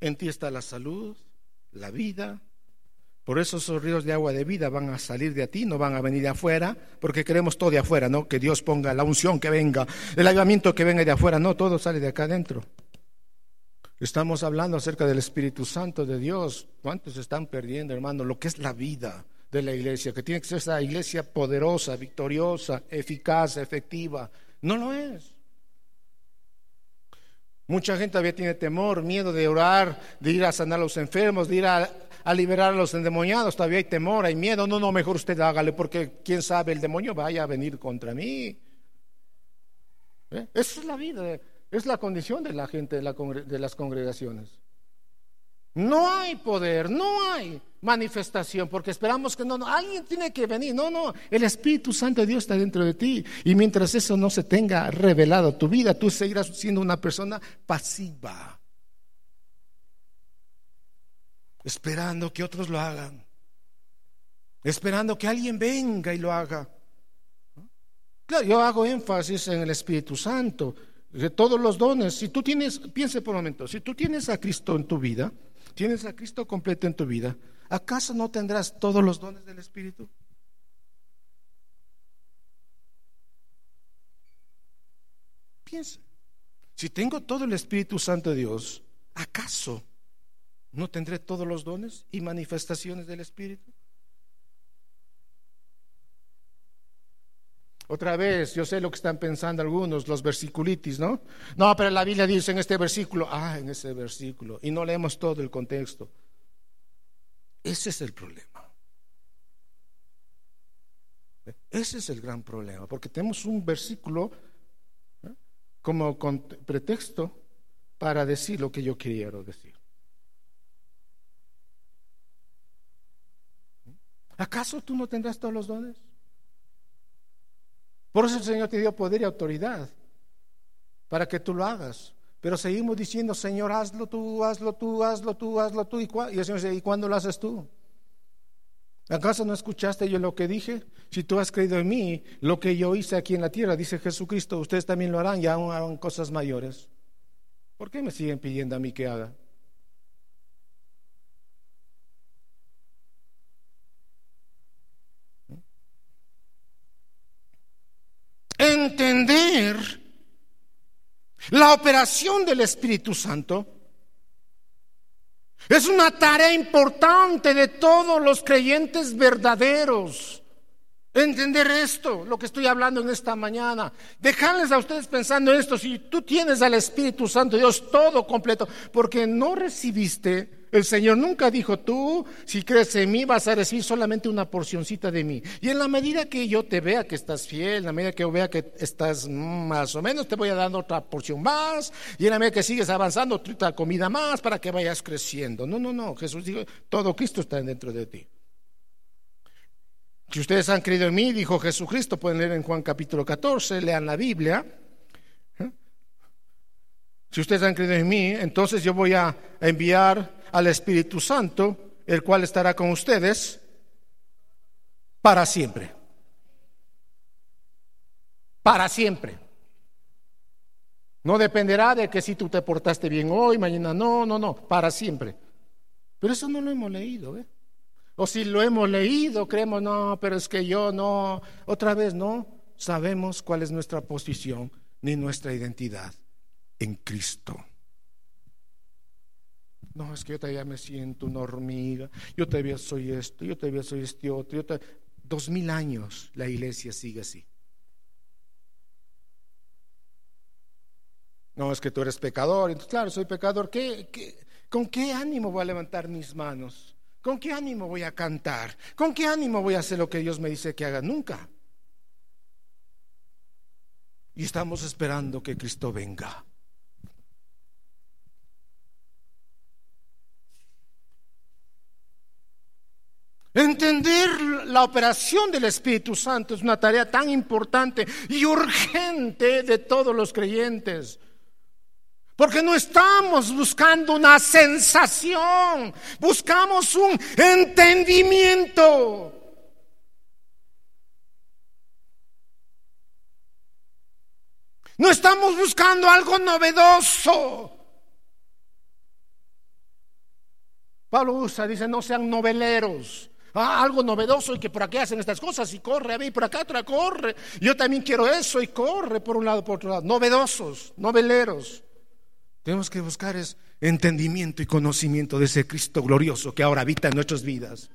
En ti está la salud, la vida, por eso esos ríos de agua de vida van a salir de ti, no van a venir de afuera, porque queremos todo de afuera, ¿no? Que Dios ponga la unción que venga, el ayudamiento que venga de afuera, no, todo sale de acá adentro. Estamos hablando acerca del Espíritu Santo de Dios. ¿Cuántos están perdiendo, hermano? Lo que es la vida de la iglesia, que tiene que ser esa iglesia poderosa, victoriosa, eficaz, efectiva. No lo es. Mucha gente todavía tiene temor, miedo de orar, de ir a sanar a los enfermos, de ir a liberar a los endemoniados, todavía hay temor, hay miedo. No, no, mejor usted hágale porque quién sabe, el demonio vaya a venir contra mí. ¿Eh? Esa es la vida, es la condición de la gente de, las congregaciones. No hay poder, no hay manifestación, porque esperamos que no, no, alguien tiene que venir. No, no, el Espíritu Santo de Dios está dentro de ti. Y mientras eso no se tenga revelado tu vida, tú seguirás siendo una persona pasiva esperando que otros lo hagan, esperando que alguien venga y lo haga. Claro, yo hago énfasis en el Espíritu Santo, de todos los dones. Si tú tienes, piense por un momento, si tú tienes a Cristo en tu vida, tienes a Cristo completo en tu vida, ¿acaso no tendrás todos los dones del Espíritu? Piensa, si tengo todo el Espíritu Santo de Dios, ¿acaso ¿No tendré todos los dones y manifestaciones del Espíritu? Otra vez, yo sé lo que están pensando algunos, los versiculitis, ¿no? No, pero la Biblia dice en este versículo, ah, en ese versículo, y no leemos todo el contexto. Ese es el problema. Ese es el gran problema, porque tenemos un versículo ¿eh? como pretexto para decir lo que yo quiero decir. ¿Acaso tú no tendrás todos los dones? Por eso el Señor te dio poder y autoridad para que tú lo hagas. Pero seguimos diciendo, Señor, hazlo tú, hazlo tú, hazlo tú, hazlo tú. ¿Y, y el Señor dice, ¿y cuándo lo haces tú? ¿Acaso no escuchaste yo lo que dije? Si tú has creído en mí, lo que yo hice aquí en la tierra, dice Jesucristo, ustedes también lo harán y aún harán cosas mayores. ¿Por qué me siguen pidiendo a mí que haga? entender la operación del Espíritu Santo es una tarea importante de todos los creyentes verdaderos. Entender esto, lo que estoy hablando en esta mañana. Dejarles a ustedes pensando esto. Si tú tienes al Espíritu Santo, Dios todo completo, porque no recibiste el Señor nunca dijo, tú, si crees en mí, vas a recibir solamente una porcioncita de mí. Y en la medida que yo te vea que estás fiel, en la medida que yo vea que estás más o menos, te voy a dar otra porción más. Y en la medida que sigues avanzando, otra comida más para que vayas creciendo. No, no, no. Jesús dijo, todo Cristo está dentro de ti. Si ustedes han creído en mí, dijo Jesucristo, pueden leer en Juan capítulo 14, lean la Biblia. ¿eh? Si ustedes han creído en mí, entonces yo voy a enviar al Espíritu Santo, el cual estará con ustedes para siempre. Para siempre. No dependerá de que si tú te portaste bien hoy, mañana no, no, no, para siempre. Pero eso no lo hemos leído, ¿eh? O si lo hemos leído, creemos, no, pero es que yo no, otra vez no, sabemos cuál es nuestra posición ni nuestra identidad en Cristo. No, es que yo todavía me siento una hormiga, yo todavía soy esto, yo todavía soy este otro. Yo Dos mil años la iglesia sigue así. No, es que tú eres pecador. Entonces, claro, soy pecador. ¿Qué, con qué ánimo voy a levantar mis manos? ¿Con qué ánimo voy a cantar? ¿Con qué ánimo voy a hacer lo que Dios me dice que haga? Nunca. Y estamos esperando que Cristo venga. Entender la operación del Espíritu Santo es una tarea tan importante y urgente de todos los creyentes. Porque no estamos buscando una sensación, buscamos un entendimiento. No estamos buscando algo novedoso. Pablo usa, dice, no sean noveleros. Ah, algo novedoso y que por aquí hacen estas cosas y corre, a ver, por acá otra corre. Yo también quiero eso y corre por un lado, por otro lado. Novedosos, noveleros. Tenemos que buscar es entendimiento y conocimiento de ese Cristo glorioso que ahora habita en nuestras vidas.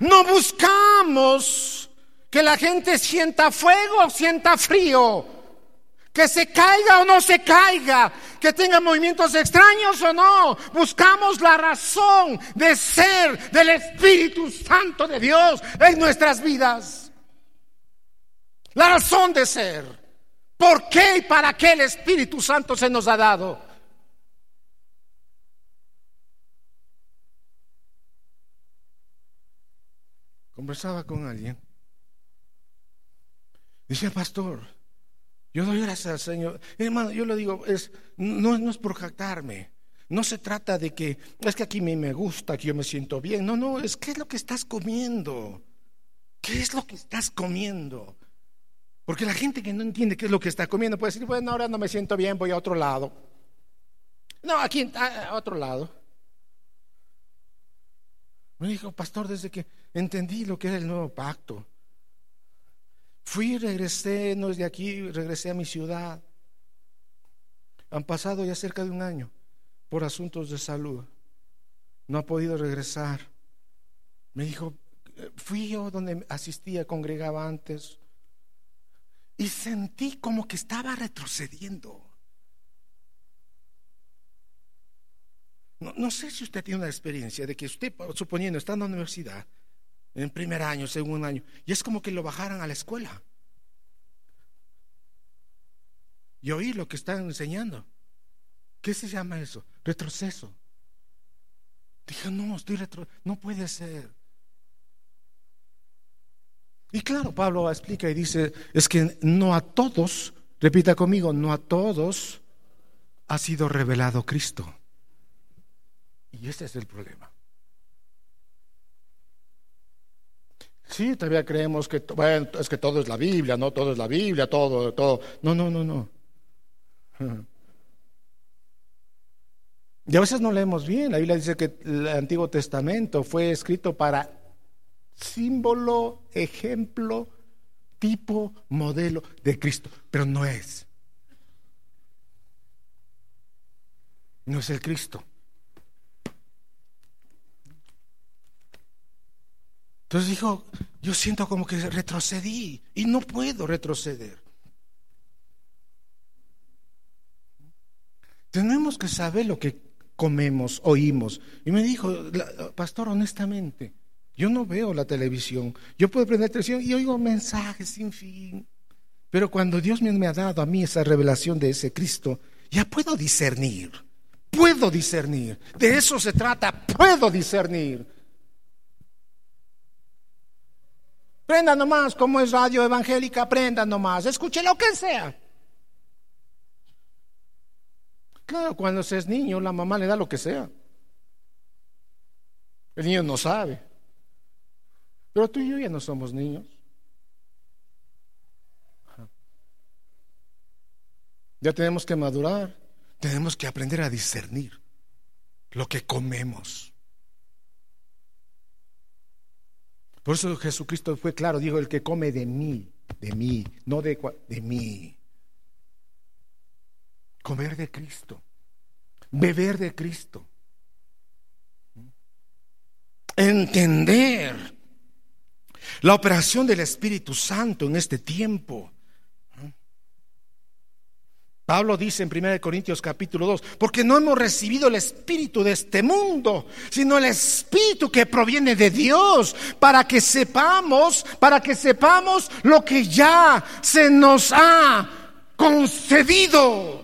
No buscamos que la gente sienta fuego, sienta frío que se caiga o no se caiga, que tenga movimientos extraños o no. Buscamos la razón de ser del Espíritu Santo de Dios en nuestras vidas. La razón de ser. ¿Por qué y para qué el Espíritu Santo se nos ha dado? Conversaba con alguien. Dice, pastor, yo doy gracias al Señor. Hermano, yo le digo, es, no, es por jactarme. No se trata de que es que aquí me, gusta, que yo me siento bien. No, no, es qué es lo que estás comiendo. ¿Qué es lo que estás comiendo? Porque la gente que no entiende qué es lo que está comiendo puede decir, bueno, ahora no me siento bien, voy a otro lado. No, aquí a otro lado. Me dijo, pastor, desde que entendí lo que era el nuevo pacto, Fui, regresé, no es de aquí, regresé a mi ciudad. Han pasado ya cerca de un año por asuntos de salud. No ha podido regresar. Me dijo, fui yo donde asistía, congregaba antes, y sentí como que estaba retrocediendo. No, no, sé si usted tiene una experiencia de que usted, suponiendo, está en la universidad, en primer año, segundo año, y es como que lo bajaran a la escuela. Y oír lo que están enseñando. ¿Qué se llama eso? Retroceso. Dije, no, estoy retro, no puede ser. Y claro, Pablo explica y dice, es que no a todos, repita conmigo, no a todos ha sido revelado Cristo. Y ese es el problema. Sí, todavía creemos que, bueno, es que todo es la Biblia, no todo es la Biblia, todo, todo. No, no, no, no. Y a veces no leemos bien. La Biblia dice que el Antiguo Testamento fue escrito para símbolo, ejemplo, tipo, modelo de Cristo, pero no es. No es el Cristo. Entonces dijo, yo siento como que retrocedí y no puedo retroceder. Tenemos que saber lo que comemos, oímos. Y me dijo, pastor, honestamente, yo no veo la televisión. Yo puedo prender televisión y oigo mensajes sin fin. Pero cuando Dios me ha dado a mí esa revelación de ese Cristo, ya puedo discernir, puedo discernir. De eso se trata, puedo discernir. Prenda nomás, como es radio evangélica, prenda nomás, escuche lo que sea. Claro, cuando se es niño, la mamá le da lo que sea. El niño no sabe. Pero tú y yo ya no somos niños. Ya tenemos que madurar, tenemos que aprender a discernir lo que comemos. Por eso Jesucristo fue claro, dijo, el que come de mí, de mí, no de, de mí. Comer de Cristo, beber de Cristo. Entender la operación del Espíritu Santo en este tiempo. Pablo dice en 1 Corintios capítulo 2, porque no hemos recibido el espíritu de este mundo, sino el espíritu que proviene de Dios, para que sepamos, para que sepamos lo que ya se nos ha concedido.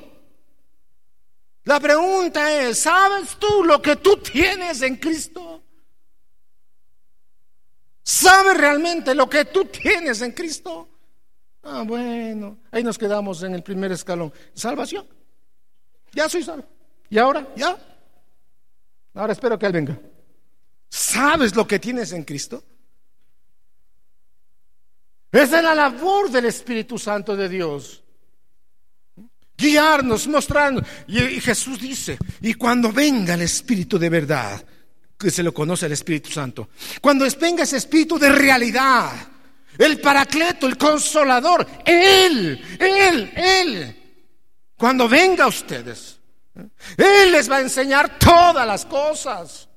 La pregunta es, ¿sabes tú lo que tú tienes en Cristo? ¿Sabes realmente lo que tú tienes en Cristo? Ah, bueno, ahí nos quedamos en el primer escalón. Salvación. Ya soy salvo. ¿Y ahora? ¿Ya? Ahora espero que Él venga. ¿Sabes lo que tienes en Cristo? Esa es la labor del Espíritu Santo de Dios. Guiarnos, mostrarnos. Y, Jesús dice, y cuando venga el Espíritu de verdad, que se lo conoce el Espíritu Santo. Cuando venga ese Espíritu de realidad, el Paracleto, el Consolador, Él, Él, Él. Cuando venga a ustedes, Él les va a enseñar todas las cosas.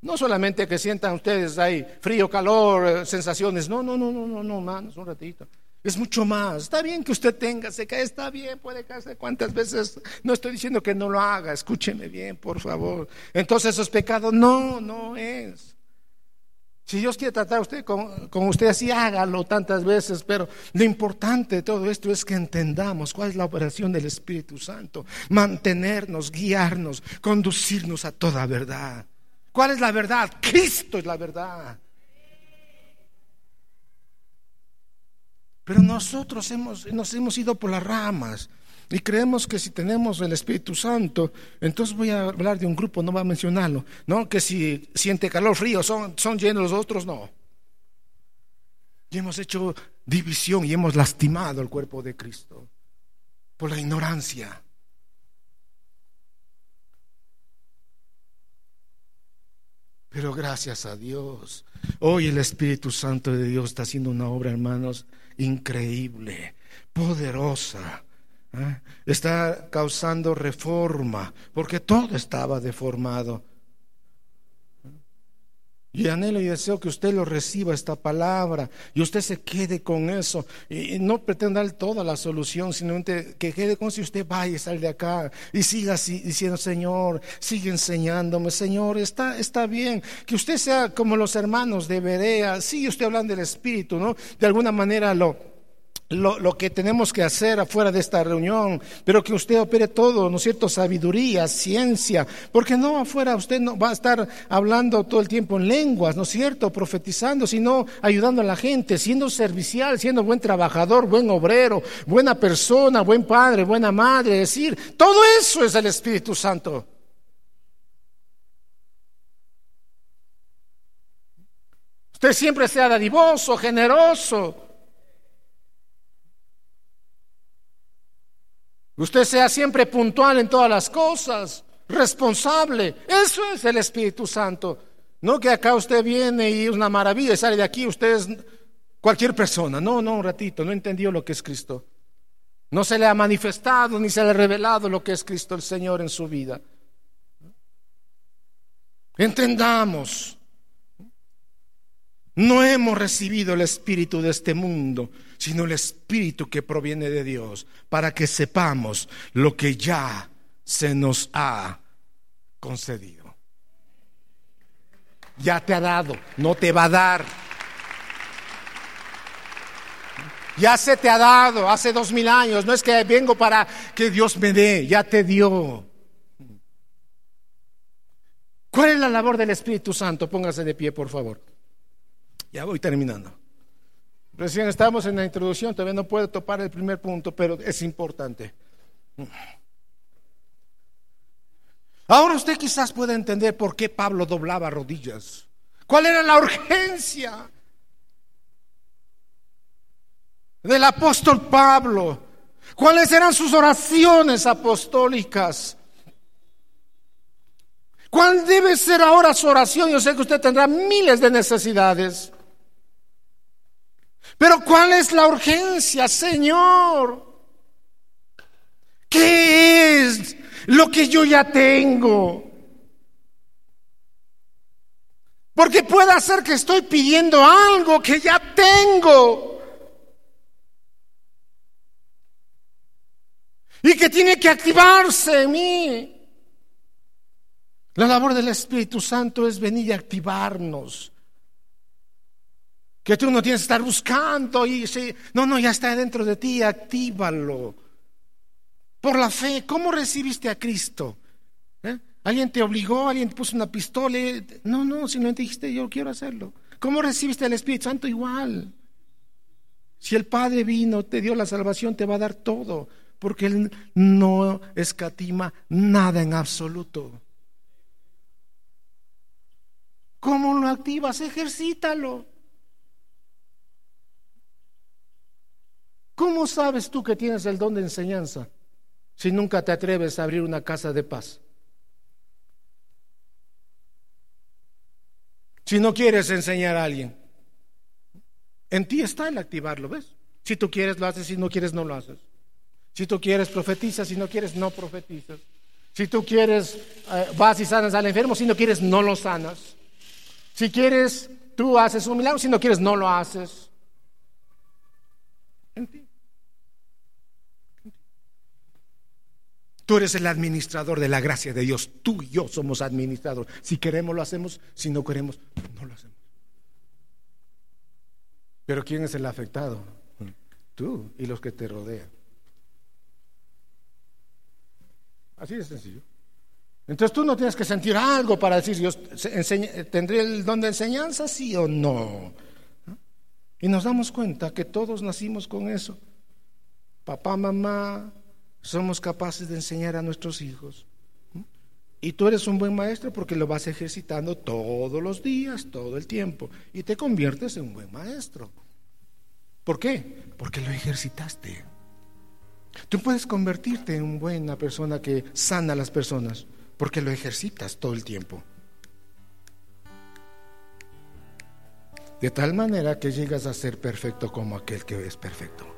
No solamente que sientan ustedes ahí frío, calor, eh, sensaciones. No, no, no, no, no, no, manos, un ratito. Es mucho más. Está bien que usted tenga, se cae, está bien, puede caerse cuantas veces. No estoy diciendo que no lo haga, escúcheme bien, por favor. Entonces eso es pecado. No, no es. Si Dios quiere tratar a usted con, usted así, hágalo tantas veces, pero lo importante de todo esto es que entendamos cuál es la operación del Espíritu Santo, mantenernos, guiarnos, conducirnos a toda verdad. ¿Cuál es la verdad? Cristo es la verdad. Pero nosotros hemos, nos hemos ido por las ramas y creemos que si tenemos el Espíritu Santo, entonces voy a hablar de un grupo, no voy a mencionarlo, ¿no? Que si siente calor, frío, son, son llenos los otros, no. Y hemos hecho división y hemos lastimado el cuerpo de Cristo por la ignorancia. Pero gracias a Dios, hoy el Espíritu Santo de Dios está haciendo una obra, hermanos, increíble, poderosa. ¿Eh? Está causando reforma, porque todo estaba deformado. Y anhelo y deseo que usted lo reciba esta palabra y usted se quede con eso. Y, no pretenda dar toda la solución, sino que quede con si usted vaya y sale de acá y siga así, diciendo, Señor, sigue enseñándome, Señor, está, está bien. Que usted sea como los hermanos de Berea, sigue usted hablando del Espíritu, ¿no? De alguna manera lo lo, que tenemos que hacer afuera de esta reunión, pero que usted opere todo, ¿no es cierto? Sabiduría, ciencia, porque no afuera usted no va a estar hablando todo el tiempo en lenguas, ¿no es cierto? Profetizando, sino ayudando a la gente, siendo servicial, siendo buen trabajador, buen obrero, buena persona, buen padre, buena madre, es decir, todo eso es el Espíritu Santo. Usted siempre sea dadivoso, generoso, Usted sea siempre puntual en todas las cosas, responsable. Eso es el Espíritu Santo. No que acá usted viene y es una maravilla y sale de aquí, usted es cualquier persona. No, no, un ratito, no entendió lo que es Cristo. No se le ha manifestado ni se le ha revelado lo que es Cristo el Señor en su vida. Entendamos. No hemos recibido el espíritu de este mundo, sino el espíritu que proviene de Dios, para que sepamos lo que ya se nos ha concedido. Ya te ha dado, no te va a dar. Ya se te ha dado hace dos mil años. No es que vengo para que Dios me dé, ya te dio. ¿Cuál es la labor del Espíritu Santo? Póngase de pie, por favor. Ya voy terminando. Recién estamos en la introducción, todavía no puedo topar el primer punto, pero es importante. Ahora usted quizás pueda entender por qué Pablo doblaba rodillas. ¿Cuál era la urgencia del apóstol Pablo? ¿Cuáles eran sus oraciones apostólicas? ¿Cuál debe ser ahora su oración? Yo sé que usted tendrá miles de necesidades. Pero ¿cuál es la urgencia, Señor? ¿Qué es lo que yo ya tengo? Porque puede ser que estoy pidiendo algo que ya tengo. Y que tiene que activarse en mí. La labor del Espíritu Santo es venir y activarnos. Que tú no tienes que estar buscando y si, no, no, ya está dentro de ti, actívalo. Por la fe, ¿cómo recibiste a Cristo? ¿Eh? ¿Alguien te obligó? ¿Alguien te puso una pistola? No, no, simplemente dijiste, yo quiero hacerlo. ¿Cómo recibiste al Espíritu Santo? Igual. Si el Padre vino, te dio la salvación, te va a dar todo, porque Él no escatima nada en absoluto. ¿Cómo lo activas? Ejercítalo. ¿Cómo sabes tú que tienes el don de enseñanza si nunca te atreves a abrir una casa de paz? Si no quieres enseñar a alguien, en ti está el activarlo, ¿ves? Si tú quieres lo haces, si no quieres no lo haces. Si tú quieres profetizas, si no quieres no profetizas. Si tú quieres eh, vas y sanas al enfermo, si no quieres no lo sanas. Si quieres, tú haces un milagro, si no quieres, no lo haces. Tú eres el administrador de la gracia de Dios. Tú y yo somos administradores. Si queremos, lo hacemos. Si no queremos, no lo hacemos. Pero ¿quién es el afectado? Tú y los que te rodean. Así de sencillo. Entonces tú no tienes que sentir algo para decir, yo tendré el don de enseñanza, sí o no. Y nos damos cuenta que todos nacimos con eso. Papá, mamá, somos capaces de enseñar a nuestros hijos. Y tú eres un buen maestro porque lo vas ejercitando todos los días, todo el tiempo. Y te conviertes en un buen maestro. ¿Por qué? Porque lo ejercitaste. Tú puedes convertirte en una buena persona que sana a las personas porque lo ejercitas todo el tiempo. De tal manera que llegas a ser perfecto como aquel que es perfecto.